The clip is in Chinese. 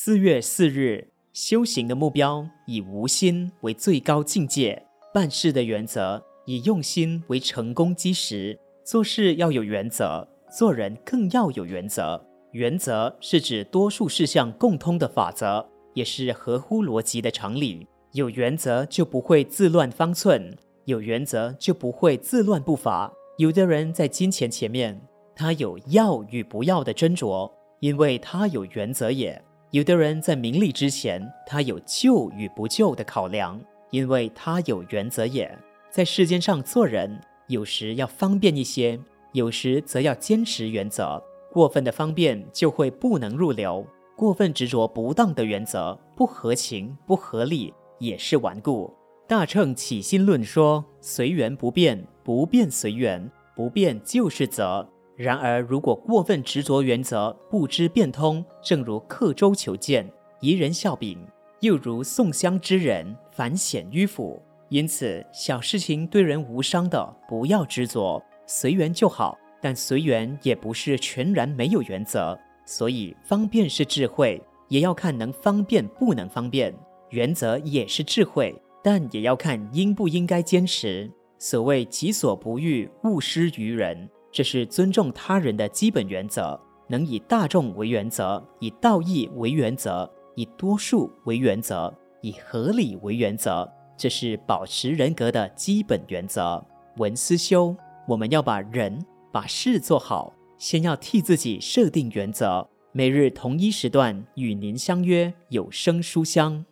四月四日，修行的目标以无心为最高境界，办事的原则以用心为成功基石。做事要有原则，做人更要有原则。原则是指多数事项共通的法则，也是合乎逻辑的常理。有原则就不会自乱方寸，有原则就不会自乱步伐。有的人在金钱前面，他有要与不要的斟酌，因为他有原则也。有的人在名利之前，他有救与不救的考量，因为他有原则也。在世间上做人，有时要方便一些，有时则要坚持原则。过分的方便就会不能入流，过分执着不当的原则，不合情不合理，也是顽固。大乘起心论说：随缘不变，不变随缘，不变就是则。然而，如果过分执着原则，不知变通，正如刻舟求剑，贻人笑柄；又如送香之人，反显迂腐。因此，小事情对人无伤的，不要执着，随缘就好。但随缘也不是全然没有原则，所以方便是智慧，也要看能方便不能方便；原则也是智慧，但也要看应不应该坚持。所谓“己所不欲，勿施于人”。这是尊重他人的基本原则，能以大众为原则，以道义为原则，以多数为原则，以合理为原则，这是保持人格的基本原则。文思修，我们要把人、把事做好，先要替自己设定原则。每日同一时段与您相约有声书香。